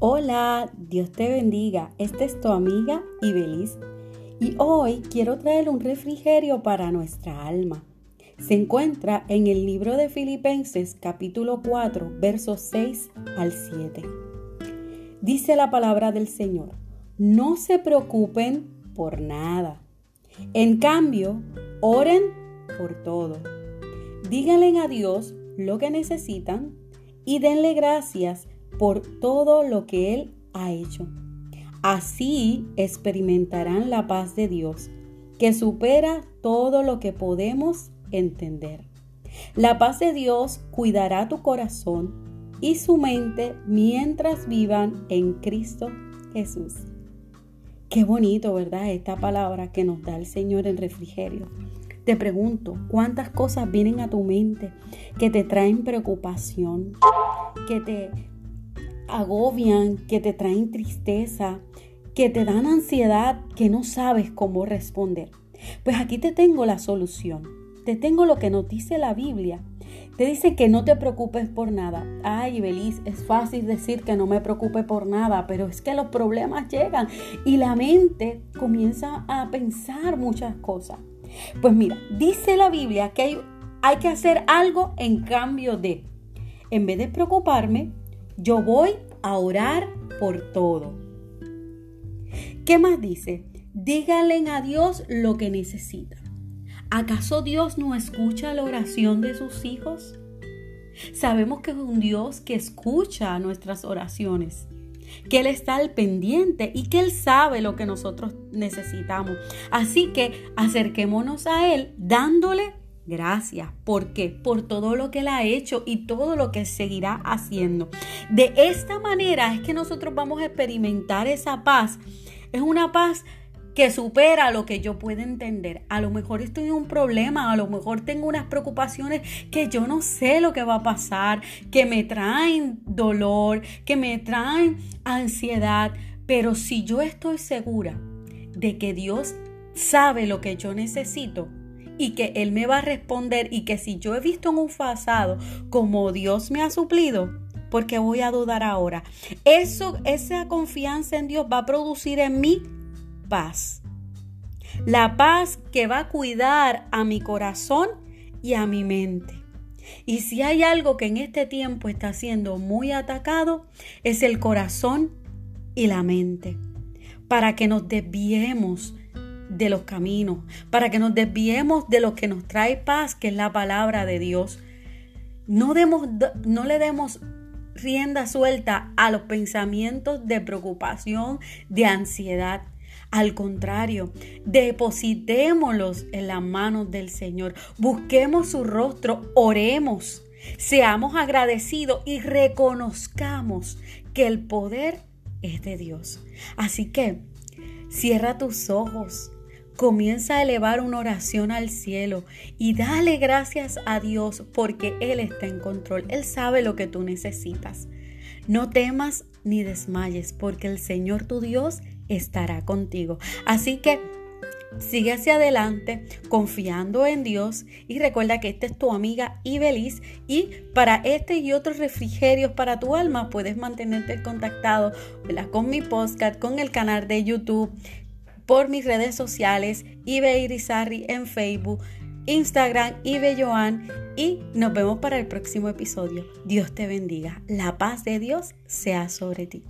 Hola, Dios te bendiga. Esta es tu amiga Ibeliz y hoy quiero traer un refrigerio para nuestra alma. Se encuentra en el libro de Filipenses capítulo 4 versos 6 al 7. Dice la palabra del Señor, no se preocupen por nada. En cambio, oren por todo. Díganle a Dios lo que necesitan y denle gracias por todo lo que Él ha hecho. Así experimentarán la paz de Dios, que supera todo lo que podemos entender. La paz de Dios cuidará tu corazón y su mente mientras vivan en Cristo Jesús. Qué bonito, ¿verdad? Esta palabra que nos da el Señor en refrigerio. Te pregunto, ¿cuántas cosas vienen a tu mente que te traen preocupación, que te agobian, que te traen tristeza, que te dan ansiedad, que no sabes cómo responder? Pues aquí te tengo la solución. Te tengo lo que nos dice la Biblia. Te dice que no te preocupes por nada. Ay, Belis, es fácil decir que no me preocupe por nada, pero es que los problemas llegan y la mente comienza a pensar muchas cosas. Pues mira, dice la Biblia que hay, hay que hacer algo en cambio de. En vez de preocuparme, yo voy a orar por todo. ¿Qué más dice? Díganle a Dios lo que necesitan. ¿Acaso Dios no escucha la oración de sus hijos? Sabemos que es un Dios que escucha nuestras oraciones que Él está al pendiente y que Él sabe lo que nosotros necesitamos. Así que acerquémonos a Él dándole gracias. ¿Por qué? Por todo lo que Él ha hecho y todo lo que seguirá haciendo. De esta manera es que nosotros vamos a experimentar esa paz. Es una paz que supera lo que yo pueda entender. A lo mejor estoy en un problema, a lo mejor tengo unas preocupaciones que yo no sé lo que va a pasar, que me traen dolor, que me traen ansiedad, pero si yo estoy segura de que Dios sabe lo que yo necesito, y que Él me va a responder y que si yo he visto en un pasado como Dios me ha suplido, porque voy a dudar ahora. Eso, esa confianza en Dios va a producir en mí paz. La paz que va a cuidar a mi corazón y a mi mente. Y si hay algo que en este tiempo está siendo muy atacado, es el corazón y la mente. Para que nos desviemos de los caminos, para que nos desviemos de lo que nos trae paz, que es la palabra de Dios. No, demos, no le demos rienda suelta a los pensamientos de preocupación, de ansiedad. Al contrario, depositémoslos en las manos del Señor. Busquemos su rostro, oremos, seamos agradecidos y reconozcamos que el poder es de Dios. Así que cierra tus ojos. Comienza a elevar una oración al cielo y dale gracias a Dios porque Él está en control. Él sabe lo que tú necesitas. No temas ni desmayes porque el Señor tu Dios estará contigo. Así que sigue hacia adelante confiando en Dios y recuerda que esta es tu amiga Ibeliz y para este y otros refrigerios para tu alma puedes mantenerte contactado con mi podcast, con el canal de YouTube, por mis redes sociales, Ibe Irizarri en Facebook, Instagram, Ibe Joan y nos vemos para el próximo episodio. Dios te bendiga. La paz de Dios sea sobre ti.